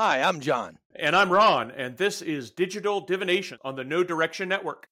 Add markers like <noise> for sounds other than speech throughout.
Hi, I'm John. And I'm Ron, and this is Digital Divination on the No Direction Network.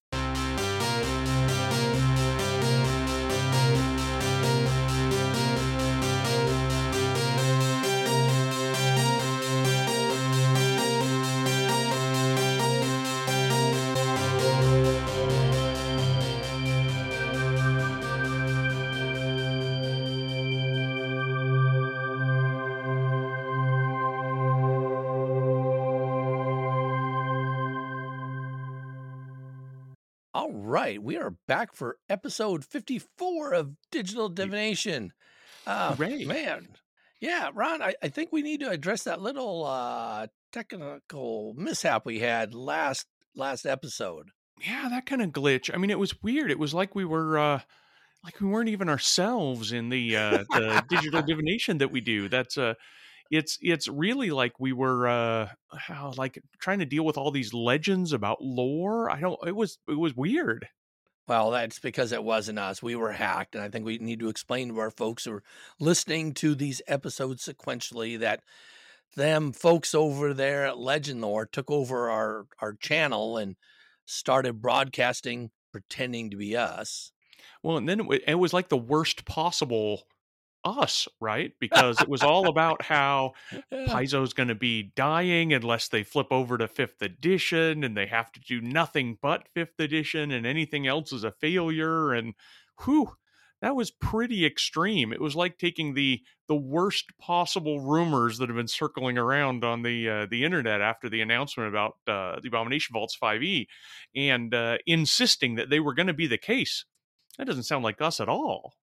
Right, we are back for episode 54 of Digital Divination. Uh, Hooray. man, yeah, Ron, I, I think we need to address that little uh, technical mishap we had last last episode. Yeah, that kind of glitch. I mean, it was weird. It was like we were uh like we weren't even ourselves in the uh the <laughs> digital divination that we do. That's uh it's it's really like we were uh how, like trying to deal with all these legends about lore. I don't it was it was weird. Well, that's because it wasn't us. We were hacked. And I think we need to explain to our folks who are listening to these episodes sequentially that them folks over there at Legend Lore took over our, our channel and started broadcasting pretending to be us. Well, and then it was like the worst possible us, right? Because it was all about how. <laughs> Paizo's going to be dying unless they flip over to fifth edition and they have to do nothing but fifth edition and anything else is a failure. And whew, that was pretty extreme. It was like taking the the worst possible rumors that have been circling around on the uh, the internet after the announcement about uh, the Abomination Vaults 5e and uh, insisting that they were going to be the case. That doesn't sound like us at all.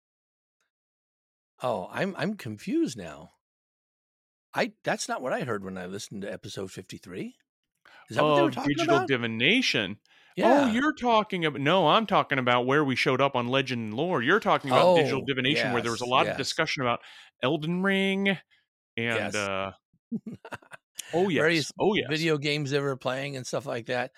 Oh, I'm I'm confused now. I that's not what I heard when I listened to episode 53. Is that what they were talking digital about? divination. yeah. Oh, you're talking about no, I'm talking about where we showed up on Legend and Lore. You're talking about digital Oh, divination where there was a lot yes. of discussion about Elden Ring and Yes. uh <laughs> oh yes. various oh yes. video games they were playing and stuff like that.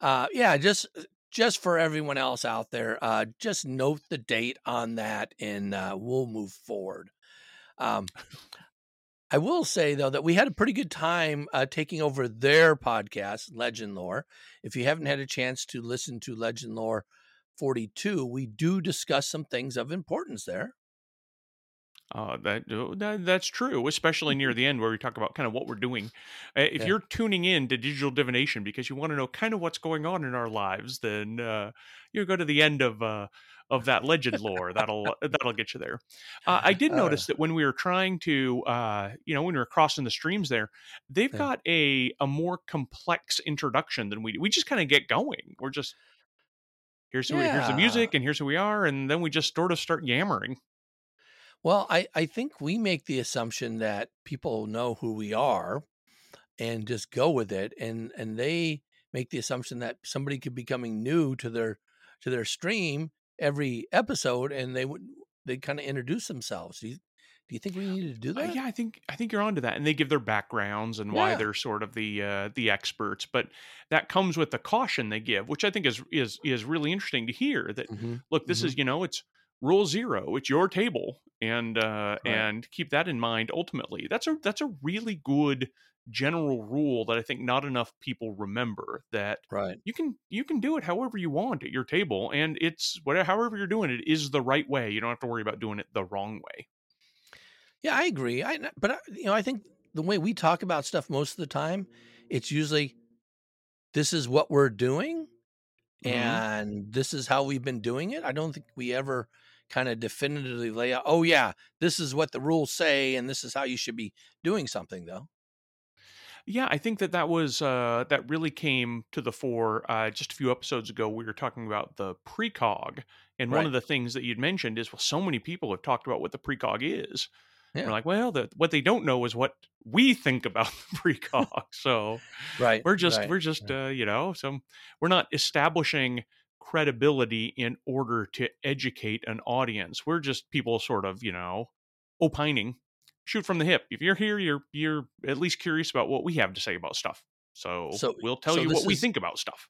Uh, yeah, just just for everyone else out there, uh, just note the date on that, and uh, we'll move forward. Um, I will say though that we had a pretty good time uh, taking over their podcast, Legend Lore. If you haven't had a chance to listen to Legend Lore 42, we do discuss some things of importance there. Uh, that, uh, that that's true, especially near the end where we talk about kind of what we're doing. Uh, if Yeah. you're tuning in to digital divination because you want to know kind of what's going on in our lives, then uh, you go to the end of uh, of that legend lore. That'll <laughs> that'll get you there. Uh, I did Uh. notice that when we were trying to, uh, you know, when we were crossing the streams there, they've Yeah. got a a more complex introduction than we do. We just kind of get going. We're just here's who we, here's the music and here's who we are, and then we just sort of start yammering. Well, I, I think we make the assumption that people know who we are and just go with it and and they make the assumption that somebody could be coming new to their to their stream every episode and they would they kind of introduce themselves. Do you, do you think we need to do Uh, that? yeah, I think I think you're onto that, and they give their backgrounds and why they're sort of the uh, the experts. But that comes with the caution they give, which I think is is is really interesting to hear. That Mhm, look, this is you know it's rule zero, it's your table, and uh, Right. and keep that in mind. Ultimately, that's a that's a really good general rule that I think not enough people remember. That Right. you can you can do it however you want at your table, and it's whatever however you're doing it is the right way. You don't have to worry about doing it the wrong way. Yeah, I agree. I but I, you know, I think the way we talk about stuff most of the time, it's usually this is what we're doing Mhm. and this is how we've been doing it. I don't think we ever kind of definitively lay out, oh yeah, this is what the rules say and this is how you should be doing something though. Yeah, I think that that was uh, that really came to the fore uh, just a few episodes ago. We were talking about the precog, and one of the things that you'd mentioned is well, so many people have talked about what the precog is. Yeah. We're like, well, the, what they don't know is what we think about <laughs> the precog. so <laughs> Right. we're just right, we're just uh, you know, so we're not establishing credibility in order to educate an audience. We're just people sort of you know opining shoot from the hip. If you're here, you're you're at least curious about what we have to say about stuff. So, So- we'll tell so you what we think about stuff.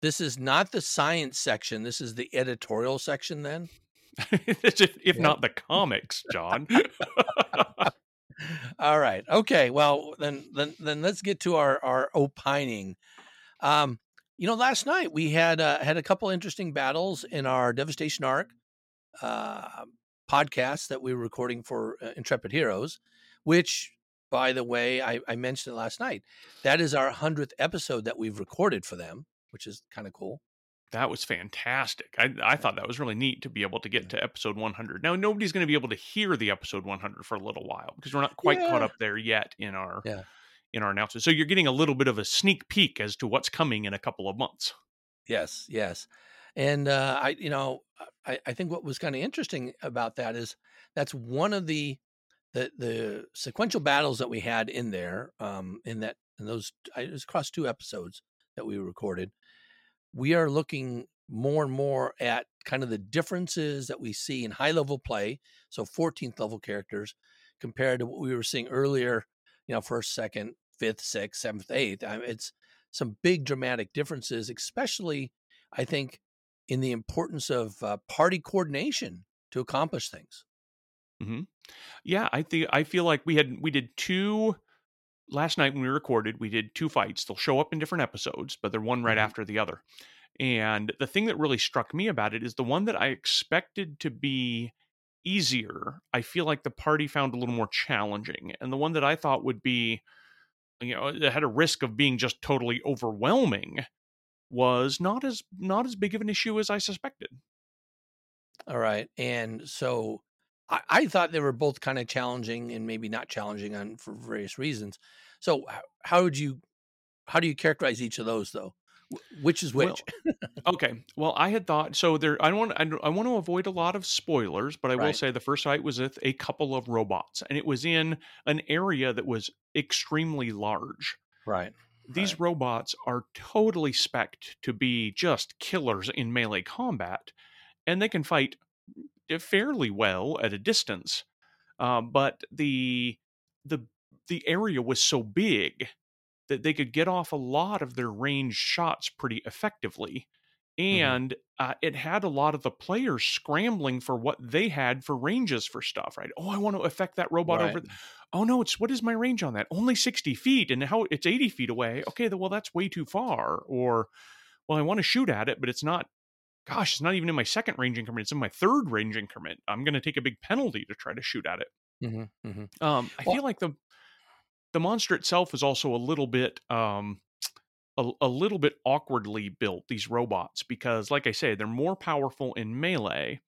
This is not the science section. This is the editorial section then. <laughs> if if Yeah. not the comics, John. <laughs> All right. Okay. Well, then, then, then let's get to our our opining. Um, you know, last night we had uh, had a couple interesting battles in our Devastation Ark uh, podcast that we were recording for uh, Intrepid Heroes, which, by the way, I, I mentioned it last night. That is our hundredth episode that we've recorded for them, which is kind of cool. That was fantastic. I, I thought that was really neat to be able to get to episode 100. Now, nobody's going to be able to hear the episode 100 for a little while because we're not quite Yeah. caught up there yet in our Yeah. In our announcement. So you're getting a little bit of a sneak peek as to what's coming in a couple of months. Yes, yes. And uh, I, you know, I, I think what was kind of interesting about that is that's one of the the the sequential battles that we had in there. Um, in that in those, it was across two episodes that we recorded. We are looking more and more at kind of the differences that we see in high level play, so 14th level characters, compared to what we were seeing earlier. You know, first, second, fifth, sixth, seventh, eighth. I it's some big dramatic differences, especially I think in the importance of uh, party coordination to accomplish things. Yeah, I think I feel like we had we did two last night when we recorded. We did two fights. They'll show up in different episodes, but they're one right Mhm. after the other. And the thing that really struck me about it is the one that I expected to be easier. I feel like the party found a little more challenging, and the one that I thought would be, you know, it had a risk of being just totally overwhelming was not as not as big of an issue as I suspected. All right, and so I, I thought they were both kind of challenging and maybe not challenging on for various reasons. So how would you how do you characterize each of those though? Wh- Which is Well, which? <laughs> Okay. Well, I had thought so. There, I don't want. I, I want to avoid a lot of spoilers, but I will say the first fight was with a couple of robots, and it was in an area that was extremely large. right. These Right. robots are totally spec'd to be just killers in melee combat, and they can fight fairly well at a distance. Um, but the the the area was so big that they could get off a lot of their range shots pretty effectively. And uh, it had a lot of the players scrambling for what they had for ranges for stuff, right? Oh, I want to affect that robot Right. over. th- Oh no, it's what is my range on that? Only sixty feet, and how it's eighty feet away. Okay, well that's way too far. Or, well, I want to shoot at it, but it's not. Gosh, it's not even in my second range increment. It's in my third range increment. I'm going to take a big penalty to try to shoot at it. hmm hmm Um, I Well- feel like the the monster itself is also a little bit um a, a little bit awkwardly built these robots because like I say they're more powerful in melee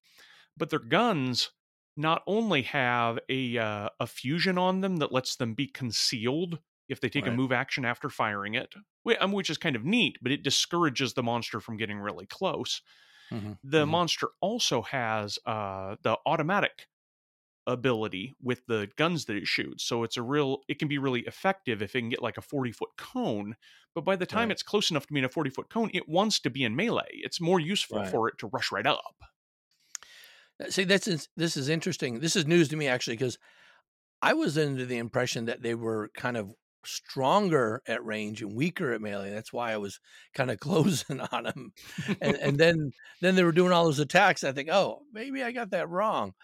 but their guns not only have a uh, a fusion on them that lets them be concealed if they take a move action after firing it um, which is kind of neat but it discourages the monster from getting really close hmm the Mhm. monster also has uh, the automatic ability with the guns that it shoots. So it's a real, it can be really effective if it can get like a 40 foot cone. But by the time Right. it's close enough to be in a 40 foot cone, it wants to be in melee. It's more useful Right. for it to rush right up. Uh, see, this is this is interesting. This is news to me actually because I was under the impression that they were kind of stronger at range and weaker at melee. That's why I was kind of <laughs> closing on them. And, and <laughs> then then they were doing all those attacks. I think, oh, maybe I got that wrong.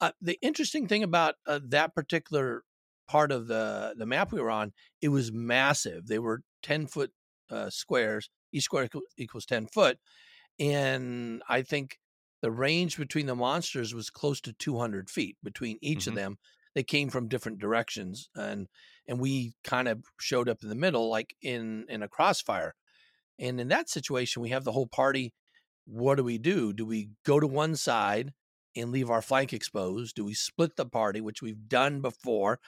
Uh, the interesting thing about uh, that particular part of the the map we were on, it was massive. They were ten foot uh, squares. Each square equals ten foot, and I think the range between the monsters was close to 200 feet between each Mhm. of them. They came from different directions, and and we kind of showed up in the middle, like in in a crossfire. And in that situation, we have the whole party. What do we do? Do we go to one side and leave our flank exposed? Do we split the party, which we've done before?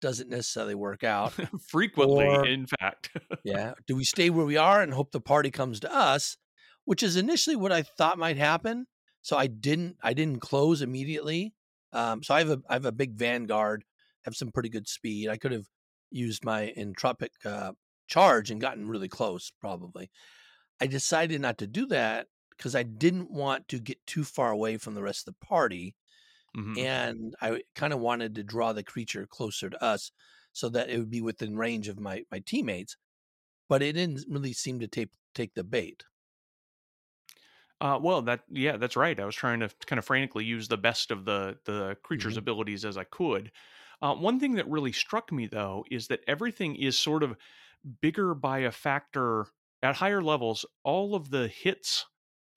Doesn't necessarily work out. <laughs> Frequently, Or- in fact. <laughs> Yeah. Do we stay where we are and hope the party comes to us, which is initially what I thought might happen. So I didn't. I didn't close immediately. Um, so I have a I have a big vanguard, have some pretty good speed. I could have used my entropic uh, charge and gotten really close, probably. I decided not to do that because I didn't want to get too far away from the rest of the party Mhm. and I kind of wanted to draw the creature closer to us so that it would be within range of my my teammates. But it didn't really seem to take take the bait. Uh, well, that yeah, that's right. I was trying to kind of frantically use the best of the the creature's Mhm. abilities as I could. Uh, one thing that really struck me though is that everything is sort of bigger by a factor at higher levels. All of the hits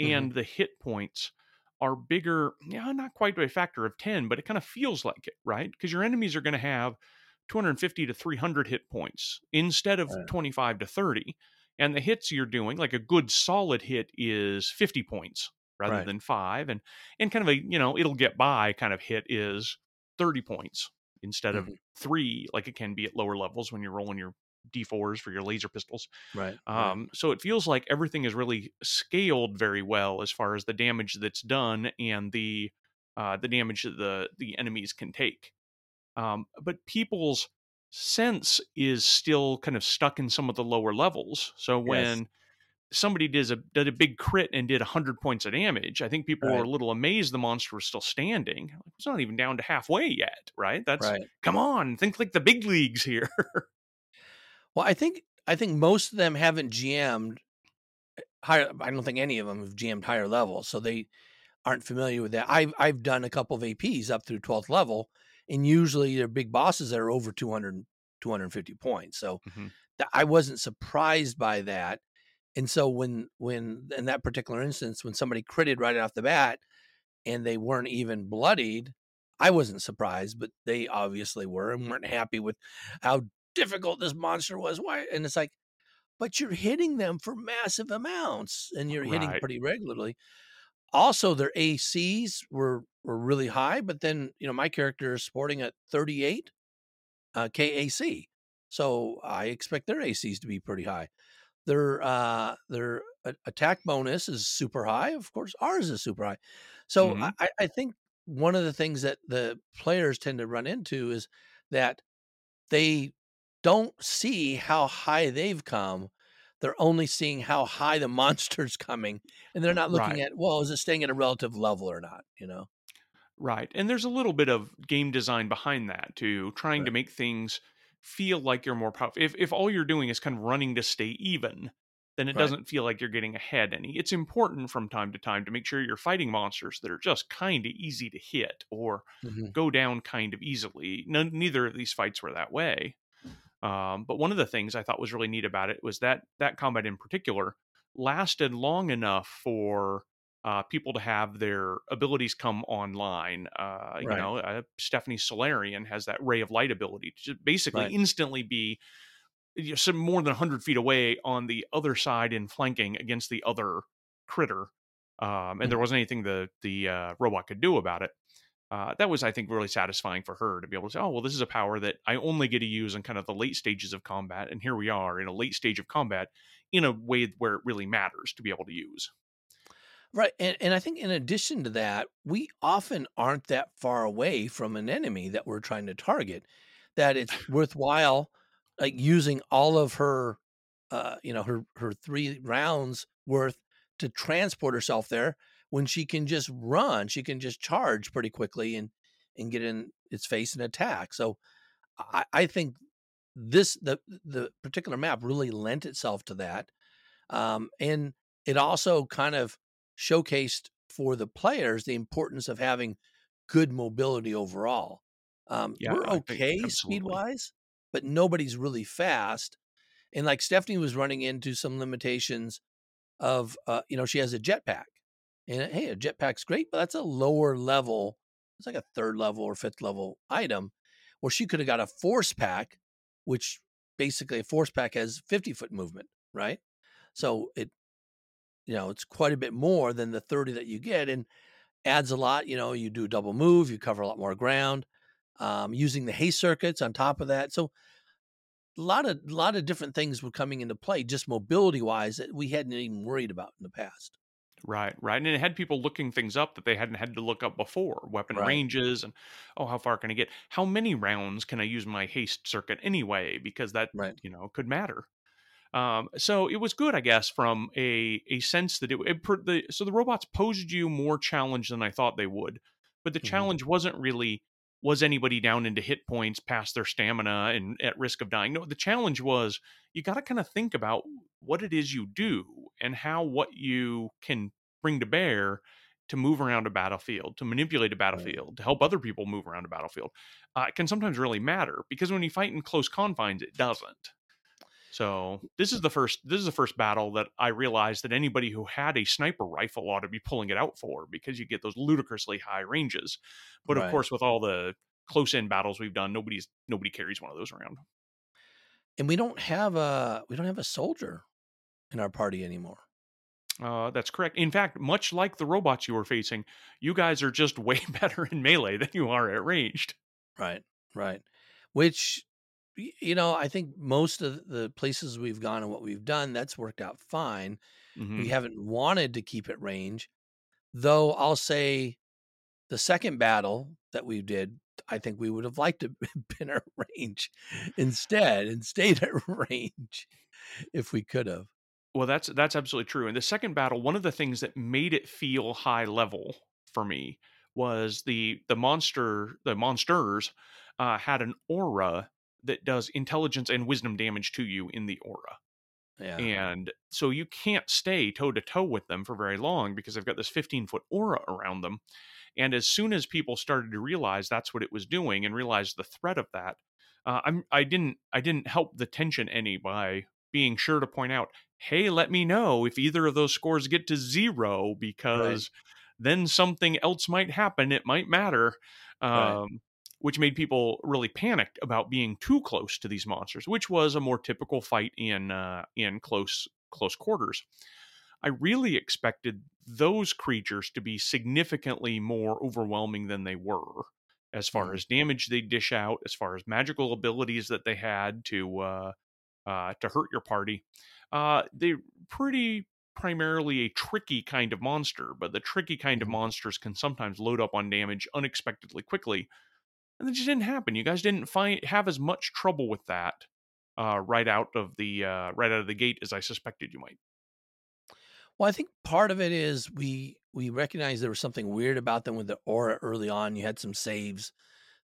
Mhm. and the hit points are bigger, yeah, not quite by a factor of 10, but it kind of feels like it, right? Because your enemies are going to have 250 to 300 hit points instead of Right. 25 to 30. And the hits you're doing, like a good solid hit, is 50 points rather Right. than five. And and kind of a, you know, it'll get by kind of hit is 30 points instead of Mhm. three, like it can be at lower levels when you're rolling your D4s for your laser pistols. Right. right. Um, so it feels like everything is really scaled very well as far as the damage that's done and the uh, the damage that the the enemies can take. Um, but people's sense is still kind of stuck in some of the lower levels. So when somebody did a did a big crit and did 100 points of damage, I think people were a little amazed the monster was still standing. It's not even down to halfway yet, right? That's Right. come on, think like the big leagues here. <laughs> Well, I think I think most of them haven't GM'd eh, higher. I don't think any of them have GM'd higher levels, so they aren't familiar with that. I've I've done a couple of APs up through 12th level, and usually they're big bosses that are over 200, 250 points. So Mhm. th- I wasn't surprised by that. And so when when in that particular instance, when somebody critted right off the bat and they weren't even bloodied, I wasn't surprised, but they obviously were and weren't happy with how difficult this monster was. Why? And it's like, but you're hitting them for massive amounts and you're hitting Right. pretty regularly. Also, their ACs were were really high, but then you know my character is sporting a 38 uh, KAC, so I expect their ACs to be pretty high. Their uh, their attack bonus is super high. Of course, ours is super high. So Mhm. I, I think one of the things that the players tend to run into is that they don't see how high they've come. They're only seeing how high the <laughs> monster's coming, and they're not looking Right. at well, is it staying at a relative level or not? You know, Right. And there's a little bit of game design behind that too, trying to make things feel like you're more powerful. If if all you're doing is kind of running to stay even, then it Right. doesn't feel like you're getting ahead any. It's important from time to time to make sure you're fighting monsters that are just kind of easy to hit or Mhm. go down kind of easily. None, neither of these fights were that way. Um, but one of the things I thought was really neat about it was that that combat in particular lasted long enough for uh, people to have their abilities come online. Uh, You know, uh, Stephanie Solarian has that ray of light ability to just basically Right. instantly be you know, some more than 100 feet away on the other side in flanking against the other critter. Um, and there wasn't anything the the uh, robot could do about it. Uh, that was, I think, really satisfying for her to be able to say, "Oh, well, this is a power that I only get to use in kind of the late stages of combat, and here we are in a late stage of combat in a way where it really matters to be able to use." Right. And, and I think in addition to that, we often aren't that far away from an enemy that we're trying to target, that it's <laughs> worthwhile like using all of her, uh, you know, her, her three rounds worth to transport herself there when she can just run, she can just charge pretty quickly and, and get in its face and attack. So I, I think this, the, the particular map really lent itself to that. Um, and it also kind of showcased for the players the importance of having good mobility overall. Um, Yeah, we're okay speed wise, but nobody's really fast. And like Stephanie was running into some limitations of, uh, you know, she has a jetpack. And hey, a jetpack's great, but that's a lower level. It's like a third level or fifth level item. Where she could have got a force pack, which basically a force pack has 50 foot movement, right? So it, you know, it's quite a bit more than the 30 that you get and adds a lot. You know, you do a double move, you cover a lot more ground, um, using the haste circuits on top of that. So a lot of a lot of different things were coming into play just mobility wise that we hadn't even worried about in the past. Right, right. And it had people looking things up that they hadn't had to look up before weapon Right. ranges and, oh, how far can I get? How many rounds can I use my haste circuit anyway? Because that, Right. you know, could matter. Um, so it was good, I guess, from a, a sense that it, it per- the so the robots posed you more challenge than I thought they would, but the Mhm. challenge wasn't really was anybody down into hit points past their stamina and at risk of dying. No, the challenge was you got to kind of think about what it is you do and how what you can bring to bear to move around a battlefield, to manipulate a battlefield, to help other people move around a battlefield, uh, can sometimes really matter because when you fight in close confines, it doesn't. So this is the first this is the first battle that I realized that anybody who had a sniper rifle ought to be pulling it out for because you get those ludicrously high ranges. But right. of course, with all the close in battles we've done, nobody's nobody carries one of those around. And we don't have a we don't have a soldier in our party anymore. Uh, that's correct. In fact, much like the robots you were facing, you guys are just <laughs> way better in melee than you are at ranged. Right, right. Which, you know, I think most of the places we've gone and what we've done, that's worked out fine. Mm-hmm. We haven't wanted to keep it range, though. I'll say, the second battle that we did, I think we would have liked to <laughs> been at range instead and stayed at range if we could have. Well, that's that's absolutely true. In the second battle, one of the things that made it feel high level for me was the the monster the monsters uh, had an aura that does intelligence and wisdom damage to you in the aura. Yeah. And so you can't stay toe to toe with them for very long because they've got this 15 foot aura around them. And as soon as people started to realize that's what it was doing and realized the threat of that, uh, I'm I didn't I didn't help the tension any by being sure to point out, hey, let me know if either of those scores get to zero because right. then something else might happen. It might matter. Um, right. Which made people really panicked about being too close to these monsters, which was a more typical fight in uh, in close close quarters. I really expected those creatures to be significantly more overwhelming than they were, as far mm. as damage they dish out, as far as magical abilities that they had to uh, uh, to hurt your party. Uh, they're pretty primarily a tricky kind of monster, but the tricky kind of mm-hmm. monsters can sometimes load up on damage unexpectedly quickly. And that just didn't happen. You guys didn't find have as much trouble with that uh, right out of the uh, right out of the gate as I suspected you might. Well, I think part of it is we we recognized there was something weird about them with the aura early on. You had some saves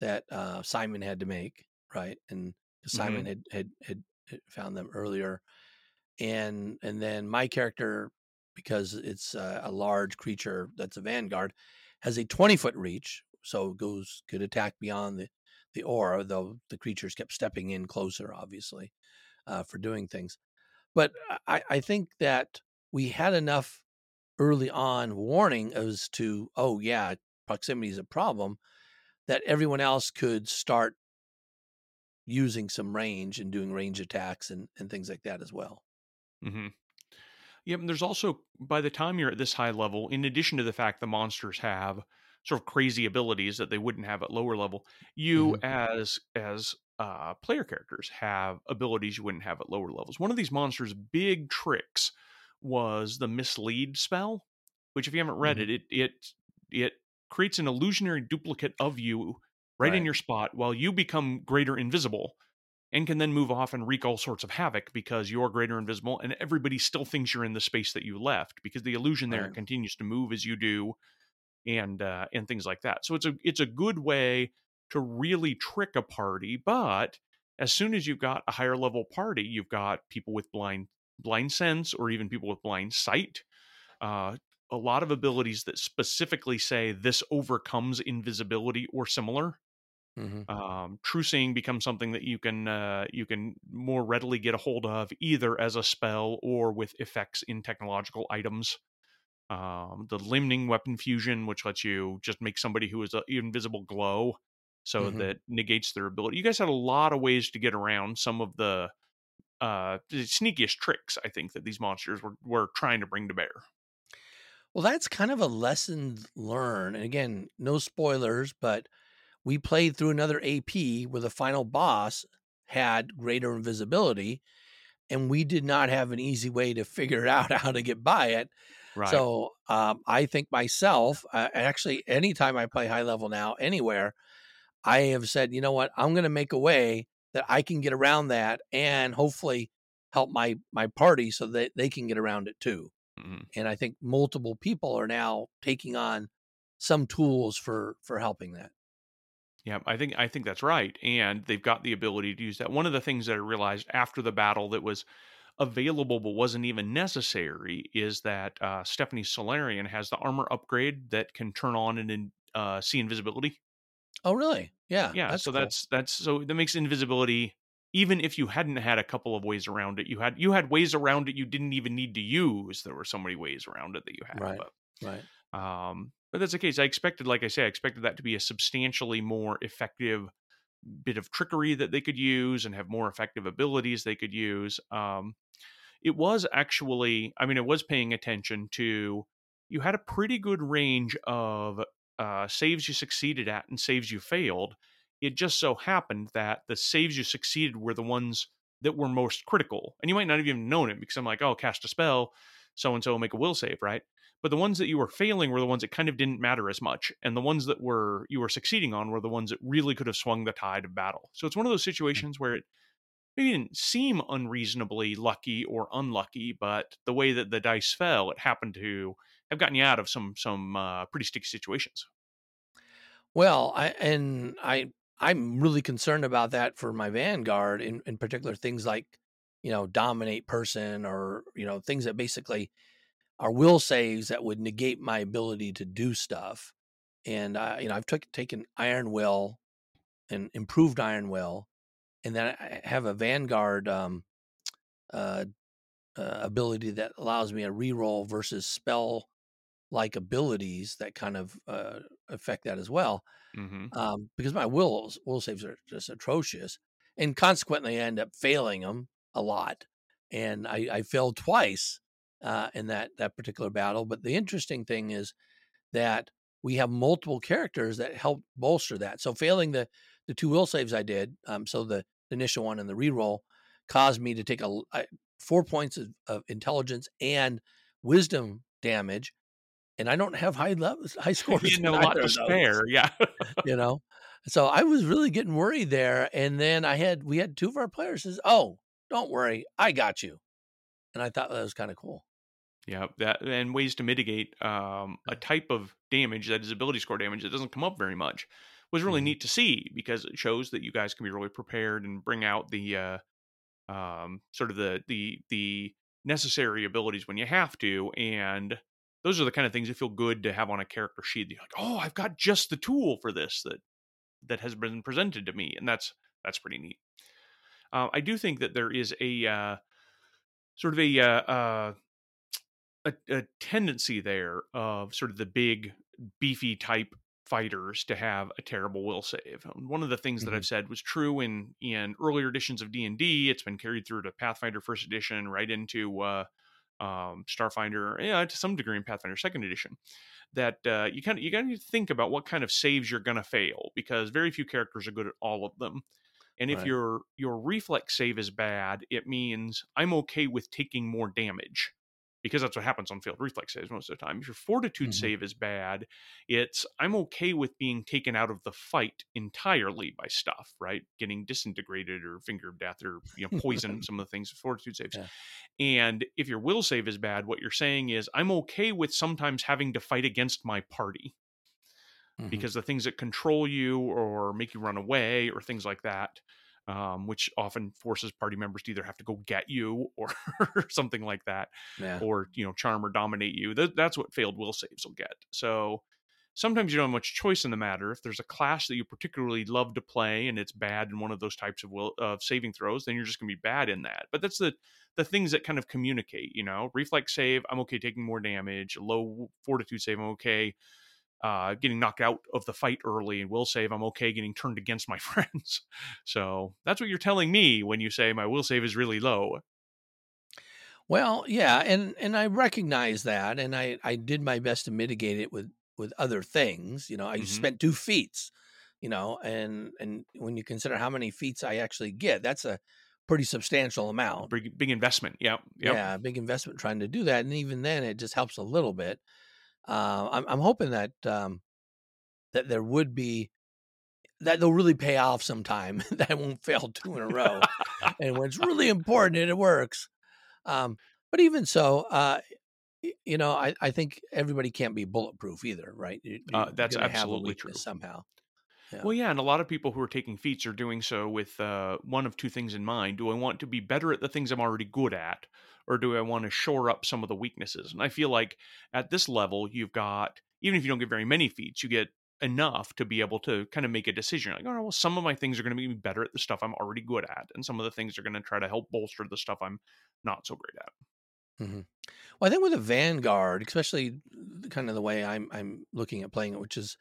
that uh, Simon had to make, right? And Simon mm-hmm. had, had had found them earlier, and and then my character, because it's a, a large creature that's a vanguard, has a twenty foot reach, so goes could attack beyond the the aura. Though the creatures kept stepping in closer, obviously, uh, for doing things. But I, I think that we had enough early on warning as to oh yeah proximity is a problem that everyone else could start using some range and doing range attacks and, and things like that as well. Mm-hmm. Yeah, and there's also by the time you're at this high level, in addition to the fact the monsters have sort of crazy abilities that they wouldn't have at lower level, you mm-hmm. as as uh, player characters have abilities you wouldn't have at lower levels. One of these monsters' big tricks was the mislead spell, which if you haven't read mm-hmm. it, it it it creates an illusionary duplicate of you right, right in your spot while you become greater invisible and can then move off and wreak all sorts of havoc because you're greater invisible and everybody still thinks you're in the space that you left because the illusion there right. continues to move as you do and uh, and things like that. So it's a it's a good way to really trick a party, but as soon as you've got a higher level party, you've got people with blind blind sense or even people with blind sight. Uh, a lot of abilities that specifically say this overcomes invisibility or similar Mm-hmm. Um, true seeing becomes something that you can uh, you can more readily get a hold of either as a spell or with effects in technological items. Um, the limning weapon fusion, which lets you just make somebody who is an invisible glow, so mm-hmm. that negates their ability. You guys had a lot of ways to get around some of the uh, the sneakiest tricks. I think that these monsters were were trying to bring to bear. Well, that's kind of a lesson learned. And again, no spoilers, but we played through another AP where the final boss had greater invisibility, and we did not have an easy way to figure out <laughs> how to get by it. Right. So um, I think myself, uh, actually, anytime I play high level now, anywhere, I have said, you know what, I'm going to make a way that I can get around that, and hopefully help my my party so that they can get around it too. Mm-hmm. And I think multiple people are now taking on some tools for for helping that. Yeah, I think I think that's right, and they've got the ability to use that. One of the things that I realized after the battle that was available but wasn't even necessary is that uh, Stephanie Solarian has the armor upgrade that can turn on and uh, see invisibility. Oh, really? Yeah. Yeah. That's so cool. that's that's so that makes invisibility even if you hadn't had a couple of ways around it, you had you had ways around it you didn't even need to use. There were so many ways around it that you had. right. But Right. um, but that's the case. I expected, like I say, I expected that to be a substantially more effective bit of trickery that they could use and have more effective abilities they could use. Um, it was actually, I mean, it was paying attention to. You had a pretty good range of uh, saves you succeeded at and saves you failed. It just so happened that the saves you succeeded were the ones that were most critical, and you might not have even known it because I'm like, oh, cast a spell, so and so make a will save, right? But the ones that you were failing were the ones that kind of didn't matter as much and the ones that were you were succeeding on were the ones that really could have swung the tide of battle. So it's one of those situations where it maybe didn't seem unreasonably lucky or unlucky but the way that the dice fell it happened to have gotten you out of some some uh, pretty sticky situations. Well, I and I I'm really concerned about that for my vanguard in in particular things like you know dominate person or you know things that basically are will saves that would negate my ability to do stuff. And uh, you know I've took, taken iron will and improved iron will, and then I have a vanguard um, uh, uh, ability that allows me a reroll versus spell like abilities that kind of uh, affect that as well mm-hmm. um, because my will will saves are just atrocious, and consequently I end up failing them a lot. And I, I failed twice uh, in that that particular battle. But the interesting thing is that we have multiple characters that help bolster that. So failing the the two will saves I did, um, so the, the initial one and the reroll caused me to take a, a four points of, of intelligence and wisdom damage and I don't have high levels, high <laughs> <laughs> scores. you know, a lot to spare. Yeah. <laughs> you know, so I was really getting worried there. And then I had, we had two of our players says, Oh, don't worry. I got you. And I thought that was kind of cool. Yeah. That and ways to mitigate um, a type of damage that is ability score damage that doesn't come up very much was really mm-hmm. neat to see because it shows that you guys can be really prepared and bring out the, uh, um, sort of the, the, the necessary abilities when you have to. And, those are the kind of things that feel good to have on a character sheet. You're like, oh, I've got just the tool for this that that has been presented to me, and that's that's pretty neat. Uh, I do think that there is a uh, sort of a, uh, uh, a, a tendency there of sort of the big beefy type fighters to have a terrible will save. One of the things mm-hmm. that I've said was true in in earlier editions of D and D. It's been carried through to Pathfinder First Edition, right into uh, um, Starfinder, yeah, to some degree in Pathfinder Second Edition, that uh, you kind of you got to think about what kind of saves you're going to fail because very few characters are good at all of them. And if right. your your reflex save is bad, it means I'm okay with taking more damage because that's what happens on failed reflex saves most of the time. If your fortitude mm-hmm. save is bad, it's I'm okay with being taken out of the fight entirely by stuff, right? Getting disintegrated or finger of death or you know poison <laughs> some of the things fortitude saves. Yeah. And if your will save is bad, what you're saying is I'm okay with sometimes having to fight against my party. Mm-hmm. Because the things that control you or make you run away or things like that, um, which often forces party members to either have to go get you or <laughs> something like that, yeah. or you know charm or dominate you. Th- that's what failed will saves will get. So sometimes you don't have much choice in the matter. If there's a class that you particularly love to play and it's bad in one of those types of will of saving throws, then you're just gonna be bad in that. But that's the the things that kind of communicate. You know, reflex save, I'm okay taking more damage. Low fortitude save, I'm okay uh, getting knocked out of the fight early and will save I'm okay getting turned against my <laughs> friends. So that's what you're telling me when you say my will save is really low. Well, yeah, and and I recognize that, and I I did my best to mitigate it with with other things. You know, I mm-hmm. spent two feats. You know, and and when you consider how many feats I actually get, that's a pretty substantial amount. Big, big investment. Yeah. Yep. Yeah, big investment trying to do that, and even then, it just helps a little bit uh, I'm, I'm hoping that um, that there would be that they'll really pay off sometime. <laughs> that I won't fail two in a row, and when it's really important, and it works. Um, but even so, uh, you know, I, I think everybody can't be bulletproof either, right? Uh, that's absolutely true. Somehow. Yeah. Well, yeah, and a lot of people who are taking feats are doing so with uh, one of two things in mind. Do I want to be better at the things I'm already good at, or do I want to shore up some of the weaknesses? And I feel like at this level, you've got, even if you don't get very many feats, you get enough to be able to kind of make a decision like, oh, well, some of my things are going to be better at the stuff I'm already good at, and some of the things are going to try to help bolster the stuff I'm not so great at. Mm-hmm. Well, I think with a Vanguard, especially kind of the way I'm I'm looking at playing it, which is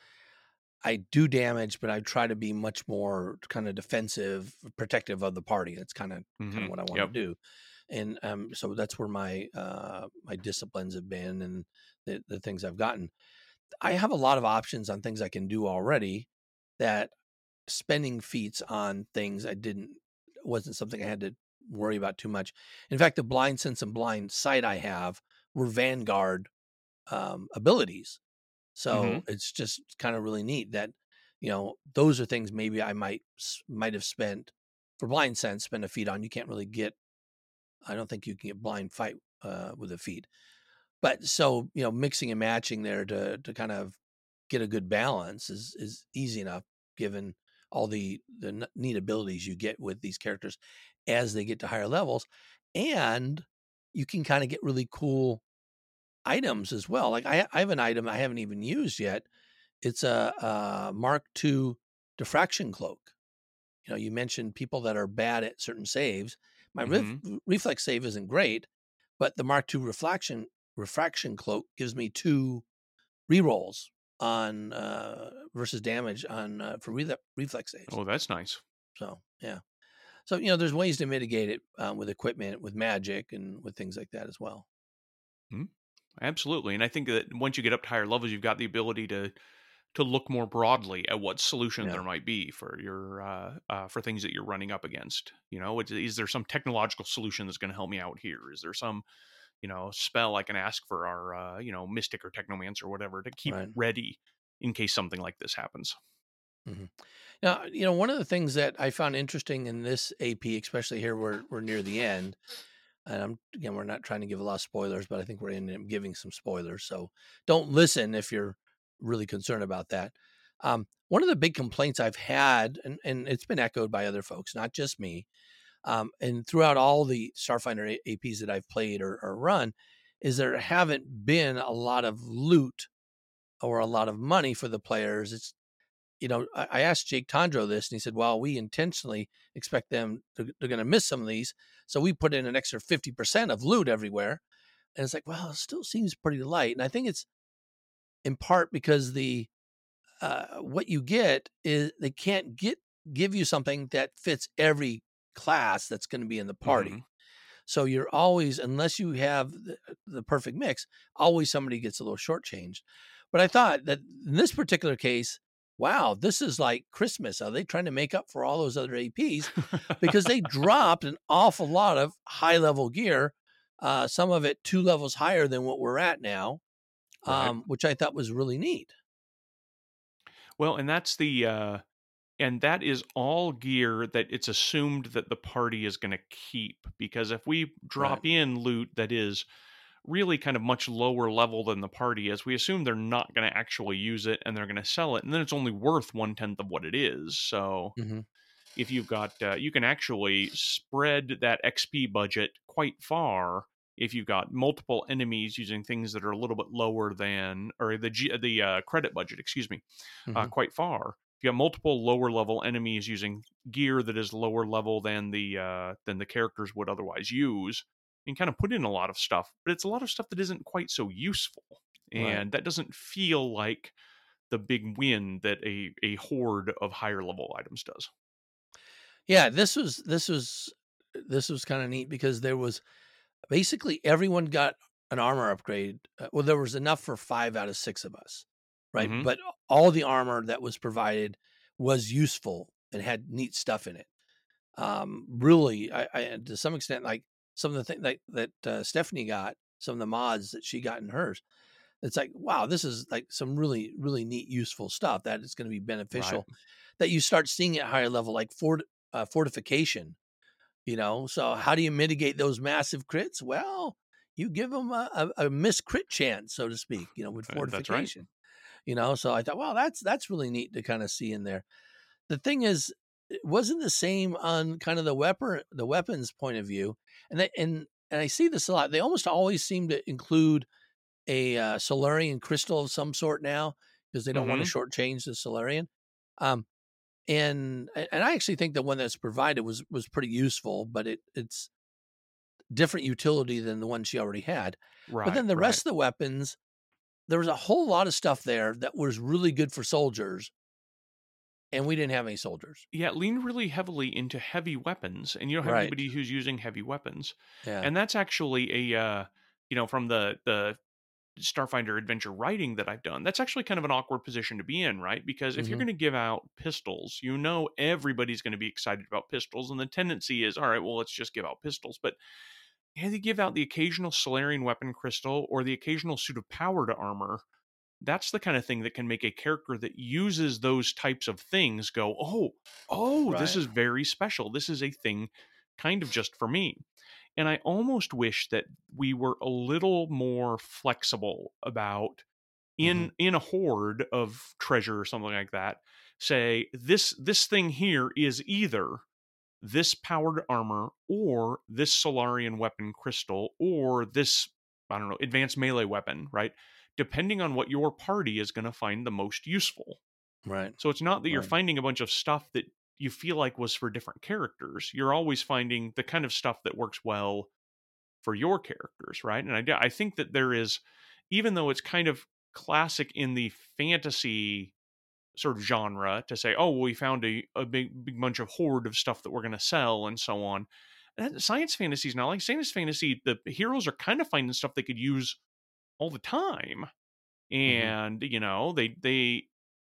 I do damage, but I try to be much more kind of defensive, protective of the party. That's kind of mm-hmm. kind of what I want yep. to do, and um, so that's where my uh, my disciplines have been and the, the things I've gotten. I have a lot of options on things I can do already. That spending feats on things I didn't wasn't something I had to worry about too much. In fact, the blind sense and blind sight I have were Vanguard um, abilities. So mm-hmm. it's just kind of really neat that you know those are things maybe I might might have spent for blind sense spend a feat on. You can't really get. I don't think you can get blind fight uh, with a feat, but so you know mixing and matching there to to kind of get a good balance is is easy enough given all the the neat abilities you get with these characters as they get to higher levels and you can kind of get really cool items as well. Like I, I have an item I haven't even used yet. It's a, a Mark II diffraction cloak. You know, you mentioned people that are bad at certain saves. My mm-hmm. ref, reflex save isn't great, but the Mark II reflection refraction cloak gives me two rerolls on uh, versus damage on uh, for re- reflex saves. Oh, that's nice. So yeah, so you know, there's ways to mitigate it um, with equipment, with magic, and with things like that as well. Mm-hmm. Absolutely, and I think that once you get up to higher levels, you've got the ability to to look more broadly at what solution yeah. there might be for your uh, uh, for things that you're running up against. You know, is there some technological solution that's going to help me out here? Is there some you know spell I can ask for our uh, you know mystic or technomancer or whatever to keep right. ready in case something like this happens. Mm-hmm. Now, you know, one of the things that I found interesting in this AP, especially here, we're we're near the end, and I'm again we're not trying to give a lot of spoilers, but I think we're in giving some spoilers. So don't listen if you're really concerned about that. Um, one of the big complaints I've had, and, and it's been echoed by other folks, not just me, um, and throughout all the Starfinder APs that I've played or, or run, is there haven't been a lot of loot or a lot of money for the players. It's you know, I, asked Jake Tondro this, and he said, "Well, we intentionally expect them to, they're going to miss some of these, so we put in an extra fifty percent of loot everywhere." And it's like, well, it still seems pretty light, and I think it's in part because the uh, what you get is they can't get give you something that fits every class that's going to be in the party. Mm-hmm. So you're always, unless you have the, the, perfect mix, always somebody gets a little shortchanged. But I thought that in this particular case, wow, this is like Christmas. Are they trying to make up for all those other APs? because they dropped an awful lot of high level gear, uh, some of it two levels higher than what we're at now, um, which I thought was really neat. Well, and that's the, uh, and that is all gear that it's assumed that the party is going to keep. Because if we drop right. in loot that is, really kind of much lower level than the party as we assume they're not going to actually use it and they're going to sell it and then it's only worth one tenth of what it is so mm-hmm. if you've got uh, you can actually spread that xp budget quite far if you've got multiple enemies using things that are a little bit lower than or the G, the uh, credit budget excuse me uh, mm-hmm. uh, quite far if you have multiple lower level enemies using gear that is lower level than the uh, than the characters would otherwise use and kind of put in a lot of stuff, but it's a lot of stuff that isn't quite so useful. And right. that doesn't feel like the big win that a, a horde of higher level items does. Yeah, this was this was this was kind of neat because there was basically everyone got an armor upgrade. Uh, well, there was enough for five out of six of us, right? Mm-hmm. But all the armor that was provided was useful and had neat stuff in it. Um, really, I, I to some extent, like some of the things that that uh, Stephanie got, some of the mods that she got in hers. It's like, wow, this is like some really, really neat, useful stuff that is going to be beneficial. Right. That you start seeing at higher level, like fort, uh, fortification. You know, so how do you mitigate those massive crits? Well, you give them a, a, a miss crit chance, so to speak. You know, with fortification. you know. So I thought, well, that's that's really neat to kind of see in there. The thing is, it wasn't the same on kind of the weapon the weapons point of view, and they, and and I see this a lot. They almost always seem to include a uh, Solarian crystal of some sort now because they don't Mm-hmm. want to shortchange the Solarian. Um, and and I actually think the one that's provided was was pretty useful, but it it's different utility than the one she already had. Right. but then the right. rest of the weapons, there was a whole lot of stuff there that was really good for soldiers, and we didn't have any soldiers. yeah, it leaned really heavily into heavy weapons, and you don't have Right. anybody who's using heavy weapons. Yeah, and that's actually a uh, you know from the the starfinder adventure writing that i've done that's actually kind of an awkward position to be in right? Because if you're Mhm. going to give out pistols you know everybody's going to be excited about pistols and the tendency is all right well let's just give out pistols. But yeah, they give out the occasional solarian weapon crystal or the occasional suit of power to armor. That's the kind of thing that can make a character that uses those types of things go oh oh this is very special. This is a thing kind of just for me and I almost wish that we were a little more flexible about mm-hmm. in in a hoard of treasure or something like that. Say this this thing here is either this powered armor or this Solarian weapon crystal or this I don't know advanced melee weapon, right? Depending on what your party is going to find the most useful. right. So it's not that you're finding a bunch of stuff that you feel like was for different characters. You're always finding the kind of stuff that works well for your characters, right? And I, I think that there is, even though it's kind of classic in the fantasy sort of genre to say, oh, well, we found a, a big, big bunch of hoard of stuff that we're going to sell and so on. And science fantasy is not like science fantasy. The heroes are kind of finding stuff they could use all the time. Mm-hmm. And, you know, they, they,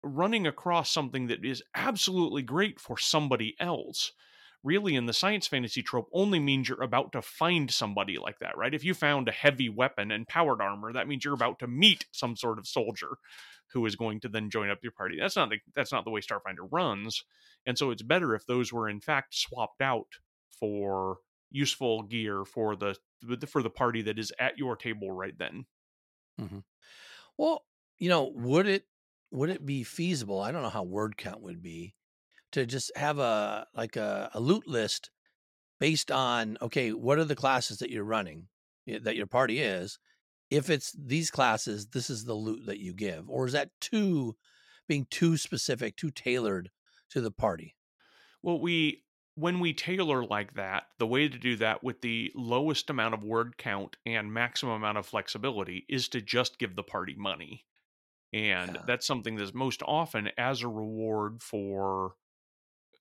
running across something that is absolutely great for somebody else really in the science fantasy trope only means you're about to find somebody like that right? If you found a heavy weapon and powered armor that means you're about to meet some sort of soldier who is going to then join up your party. That's not the, that's not the way starfinder runs and so it's better if those were in fact swapped out for useful gear for the for the party that is at your table right then. Mm-hmm. Well, you know, would it would it be feasible? I don't know how word count would be to just have a like a, a loot list based on okay, what are the classes that you're running that your party is? If it's these classes, this is the loot that you give, or is that too being too specific, too tailored to the party? Well, we when we tailor like that, the way to do that with the lowest amount of word count and maximum amount of flexibility is to just give the party money. And Yeah. that's something that's most often as a reward for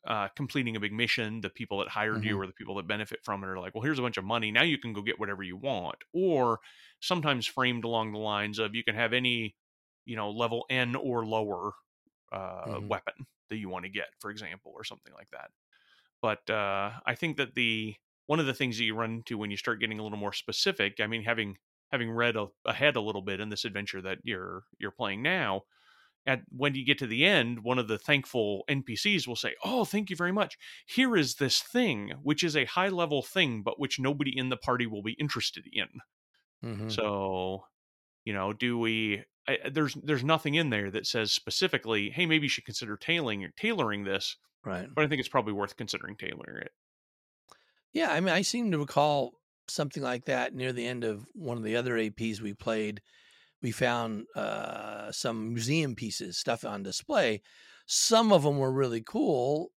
uh, completing a big mission. The people that hired you Mhm. or the people that benefit from it are like, well, here's a bunch of money. Now you can go get whatever you want. Or sometimes framed along the lines of you can have any, you know, level N or lower uh, Mhm. weapon that you want to get, for example, or something like that. But uh, I think that the one of the things that you run into when you start getting a little more specific, I mean, having having read a, ahead a little bit in this adventure that you're you're playing now, at when you get to the end, one of the thankful NPCs will say, "Oh, thank you very much. Here is this thing, which is a high level thing, but which nobody in the party will be interested in." Mhm. So, you know, do we? I, there's there's nothing in there that says specifically, "Hey, maybe you should consider tailoring tailoring this." Right. But I think it's probably worth considering tailoring it. Yeah, I mean, I seem to recall something like that near the end of one of the other APs we played. We found uh, some museum pieces, stuff on display. Some of them were really cool,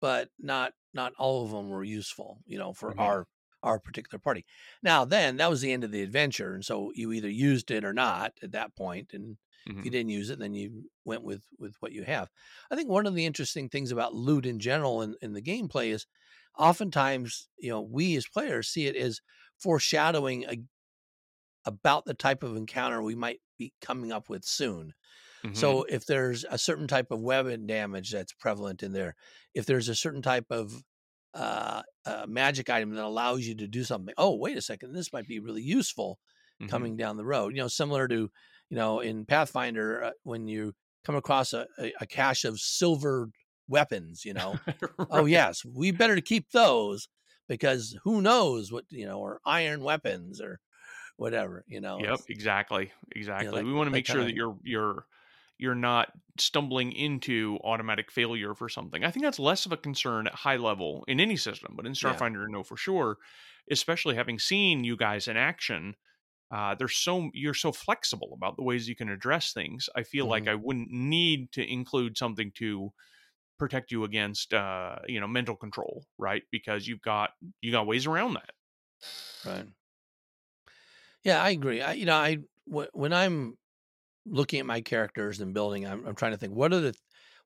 but not not all of them were useful. You know, for Mhm. our our particular party. Now, then that was the end of the adventure, and so you either used it or not at that point, and if you Mhm. didn't use it, then you went with with what you have. I think one of the interesting things about loot in general in, in the gameplay is oftentimes, you know, we as players see it as foreshadowing a, about the type of encounter we might be coming up with soon. Mhm. So if there's a certain type of weapon damage that's prevalent in there, if there's a certain type of uh, uh, magic item that allows you to do something, oh wait a second, this might be really useful Mhm. coming down the road. You know, similar to you know in Pathfinder uh, when you come across a, a, a cache of silver weapons, you know, <laughs> oh yes, we better keep those because who knows what you know, or iron weapons or whatever. You know. Yep, exactly, exactly. that- we want to make sure that you're you're you're not stumbling into automatic failure for something. I think that's less of a concern at high level in any system, but in Yeah. Starfinder, no for sure. Especially having seen you guys in action, uh, there's so you're so flexible about the ways you can address things. I feel like Mm-hmm. I wouldn't need to include something to protect you against uh, you know mental control, right? Because you've got you got ways around that. Right. Yeah, I agree. I, you know, I when I'm looking at my characters and building, I'm, I'm trying to think what are the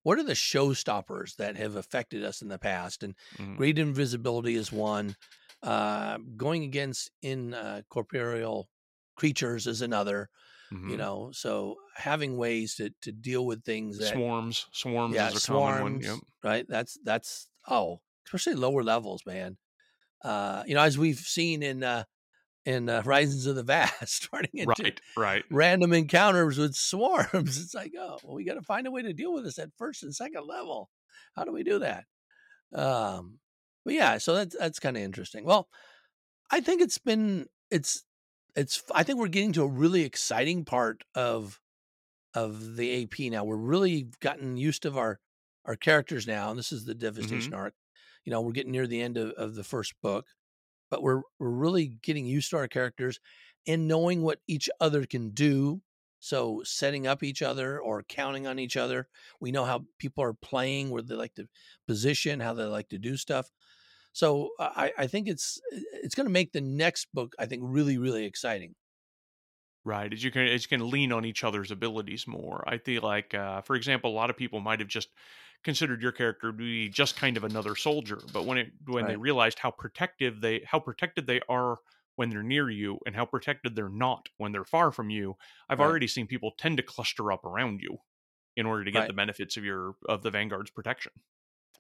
what are the showstoppers that have affected us in the past, and Mhm. great invisibility is one. Uh, going against in uh, corporeal creatures is another. You Mhm. know, so having ways to to deal with things that swarms, swarms yeah, is a common one. swarms, Yep. right? That's that's oh, especially lower levels, man. Uh, you know, as we've seen in uh in uh, Horizons of the <laughs> Vast, running into Right, right. random encounters with swarms. <laughs> It's like, oh, well, we got to find a way to deal with this at first and second level. How do we do that? Um, but yeah, so that's that's kind of interesting. Well, I think it's been it's it's I think we're getting to a really exciting part of of the AP now. We're really gotten used to our our characters now, and this is the mm-hmm. Devastation Ark. You know, we're getting near the end of, of the first book, but we're we're really getting used to our characters and knowing what each other can do. So setting up each other or counting on each other. We know how people are playing, where they like to position, how they like to do stuff. So I, I think it's it's going to make the next book I think really really exciting. Right, as you can as you can lean on each other's abilities more. I feel like, uh, for example, a lot of people might have just considered your character to be just kind of another soldier, but when it when they realized how protective they how protected they are when they're near you and how protected they're not when they're far from you, I've Right. already seen people tend to cluster up around you in order to get Right. the benefits of your of the vanguard's protection.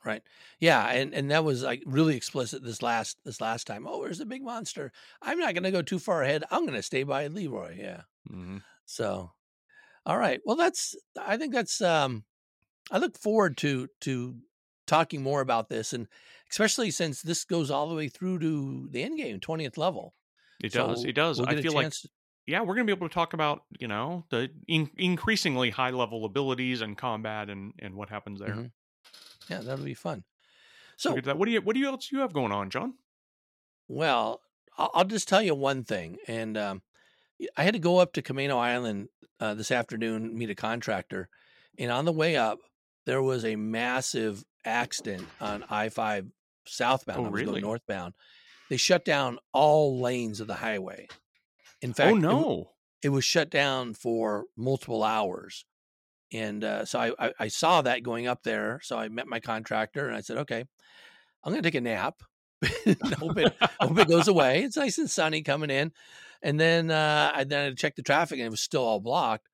Right. Yeah, and and that was like really explicit this last this last time. Oh, there's a big monster. I'm not going to go too far ahead. I'm going to stay by Leroy. Yeah. hmm So, all right. Well, that's I think that's um I look forward to to talking more about this and especially since this goes all the way through to the end game, 20th level. It does. It does. We'll I feel like to- yeah, we're going to be able to talk about you know the in- increasingly high level abilities and combat and and what happens there. Mhm. Yeah, that'll be fun. So. What do you what do you else you have going on, John? well, I'll, just tell you one thing and um I had to go up to Camano Island uh, this afternoon, meet a contractor, and on the way up, there was a massive accident on I five southbound. Oh, I was really? going northbound. They shut down all lanes of the highway. In fact, oh it no. it, was shut down for multiple hours, and uh, so I, I I saw that going up there. So I met my contractor and I said, okay, I'm going to take a nap. <laughs> hope it hope it goes away. It's nice and sunny coming in. And then uh, I then I checked the traffic and it was still all blocked.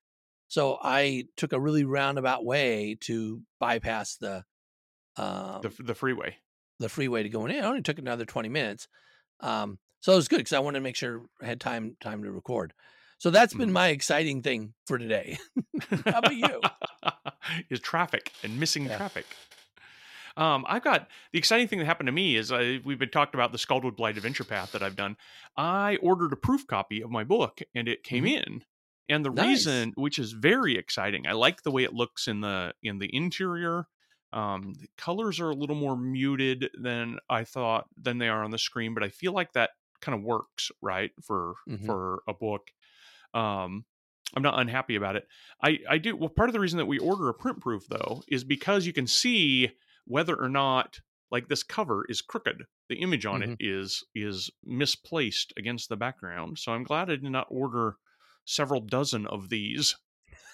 So I took a really roundabout way to bypass the um, the the freeway. the freeway to go in. It only took another 20 minutes. Um, so it was good because I wanted to make sure I had time time to record. So that's been Mhm. my exciting thing for today. <laughs> How about you? <laughs> is traffic and missing Yeah. traffic. Um, I've got the exciting thing that happened to me is I, we've been talking about the Scaldwood Blight Adventure Path that I've done. I ordered a proof copy of my book and it came in. And the Mm-hmm. Nice. reason, which is very exciting, I like the way it looks in the in the interior. Um, the colors are a little more muted than I thought than they are on the screen, but I feel like that kind of works right for Mhm. for a book. Um, I'm not unhappy about it. I I do well. Part of the reason that we order a print proof though is because you can see whether or not like this cover is crooked. The image on it is is misplaced against the background. So I'm glad I did not order several dozen of these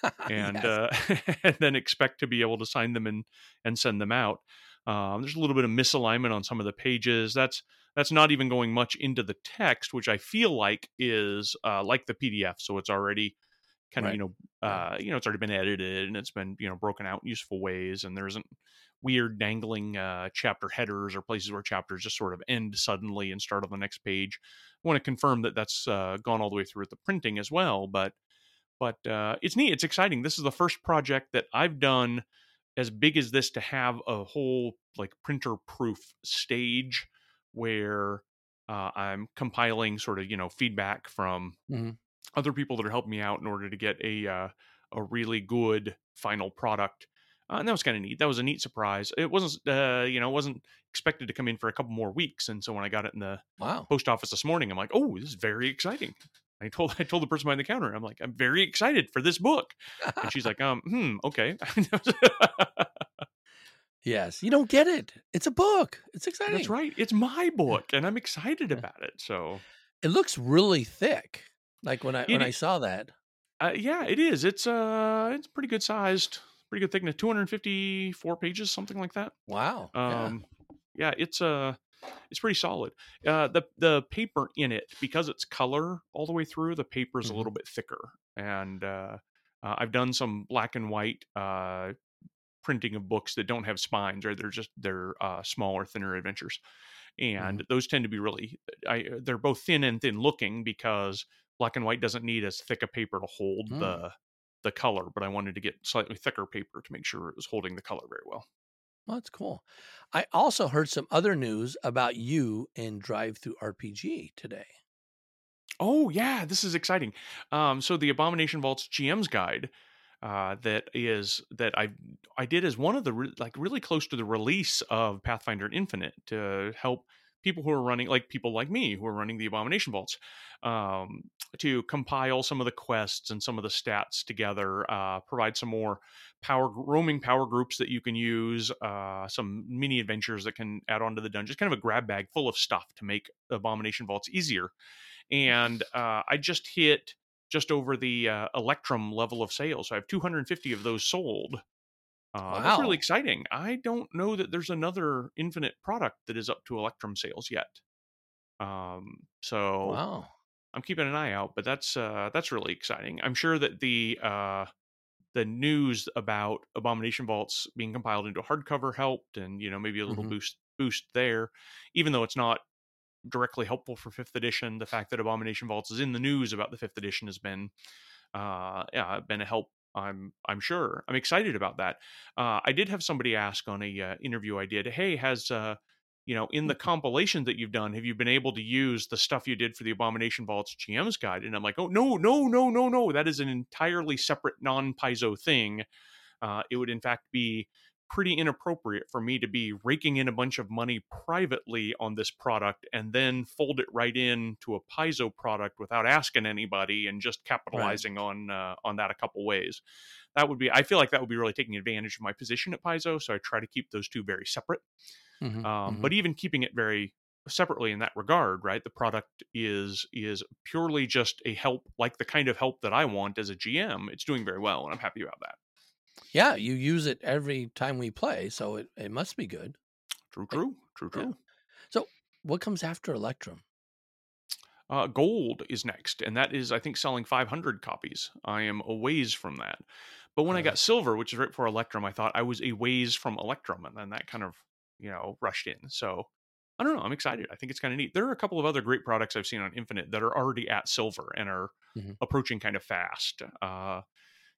<laughs> and uh, <laughs> and then expect to be able to sign them and and send them out. Um, there's a little bit of misalignment on some of the pages. That's that's not even going much into the text, which I feel like is uh, like the PDF. So it's already kind of Right. you know uh, you know it's already been edited and it's been you know broken out in useful ways, and there isn't weird dangling uh, chapter headers or places where chapters just sort of end suddenly and start on the next page. I want to confirm that that's uh, gone all the way through with the printing as well, but but uh, it's neat. It's exciting. This is the first project that I've done as big as this to have a whole like printer proof stage where uh, I'm compiling sort of you know feedback from Mhm. other people that are helping me out in order to get a uh, a really good final product. Uh, and that was kind of neat. That was a neat surprise. It wasn't, uh, you know, it wasn't expected to come in for a couple more weeks. And so when I got it in the Wow. post office this morning, I'm like, oh, this is very exciting. I told I told the person behind the counter, I'm like, I'm very excited for this book. And she's like, um, hmm, okay. <laughs> yes. You don't get it. It's a book. It's exciting. That's right. It's my book, and I'm excited about it. So It looks really thick. Like when I It when i- I saw that. uh, yeah, it is. It's uh, it's pretty good sized, pretty good thickness, 254 pages, something like that. Wow. yeah. Um, yeah, it's uh it's pretty solid. Uh, the the paper in it because it's color all the way through. The paper is Mhm. a little bit thicker, and uh, uh, I've done some black and white uh, printing of books that don't have spines, or they're just they're uh, smaller, thinner adventures, and those tend to be really. I they're both thin and thin looking because black and white doesn't need as thick a paper to hold Mm. the the color, but I wanted to get slightly thicker paper to make sure it was holding the color very well. Well, that's cool. I also heard some other news about you and DriveThruRPG today. Oh yeah, this is exciting. Um, so the Abomination Vaults GM's guide uh, that is that I I did as one of the re- like really close to the release of Pathfinder Infinite to help people who are running like people like me who are running the Abomination Vaults um, to compile some of the quests and some of the stats together, uh, provide some more power roaming power groups that you can use, uh, some mini adventures that can add on to the dungeons, kind of a grab bag full of stuff to make Abomination Vaults easier. And uh, I just hit just over the uh, Electrum level of sales. So I have 250 of those sold. Uh, That's really exciting. I don't know that there's another Infinite product that is up to Electrum sales yet. Um, so Wow. I'm keeping an eye out, but that's uh, that's really exciting. I'm sure that the uh, the news about Abomination Vaults being compiled into hardcover helped, and you know maybe a little Mhm. boost boost there, even though it's not directly helpful for fifth edition. The fact that Abomination Vaults is in the news about the fifth edition has been uh, yeah been a help. I'm I'm sure. I'm excited about that. Uh, I did have somebody ask on a uh, interview I did, hey, has uh, you know in the compilation that you've done, have you been able to use the stuff you did for the Abomination Vaults GM's guide? And I'm like, oh no, no, no, no, no. That is an entirely separate non-Paizo thing. Uh, it would in fact be pretty inappropriate for me to be raking in a bunch of money privately on this product and then fold it right in to a Paizo product without asking anybody and just capitalizing on uh, on that a couple ways. That would be I feel like that would be really taking advantage of my position at Paizo, so I try to keep those two very separate. Mhm, Um, mhm. But even keeping it very separately in that regard, right? The product is is purely just a help, like the kind of help that I want as a GM. It's doing very well, and I'm happy about that. Yeah, you use it every time we play, so it, it must be good. True, true, true, Yeah. So, What comes after Electrum? Uh, gold is next, and that is, I think, selling 500 copies. I am a ways from that. But when I Uh. got silver, which is right before Electrum, I thought I was a ways from Electrum, and then that kind of, you know, rushed in. So I don't know. I'm excited. I think it's kind of neat. There are a couple of other great products I've seen on Infinite that are already at silver and are Mhm. approaching kind of fast. Uh,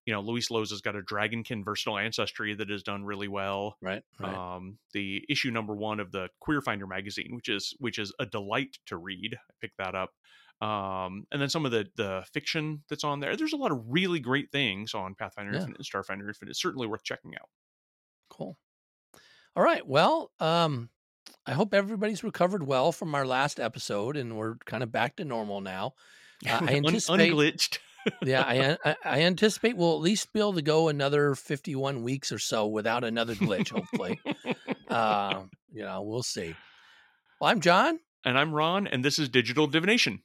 you know, Luis Loza has got a Dragonkin Versatile Ancestry that has done really well Right, right. um, the issue number one of the Queer Finder magazine, which is which is a delight to read. I picked that up, um, and then some of the the fiction that's on there. There's a lot of really great things on Pathfinder Yeah. Infinite and Starfinder Infinite. It's certainly worth checking out. Cool. All right. Well, um, I hope everybody's recovered well from our last episode, and we're kind of back to normal now. Uh, <laughs> I Un- anticipate. unglitched. Yeah, <laughs> I, I anticipate we'll at least be able to go another fifty-one weeks or so without another glitch. Hopefully, <laughs> uh, you know, we'll see. Well, I'm John, and I'm Ron, and this is Digital Divination.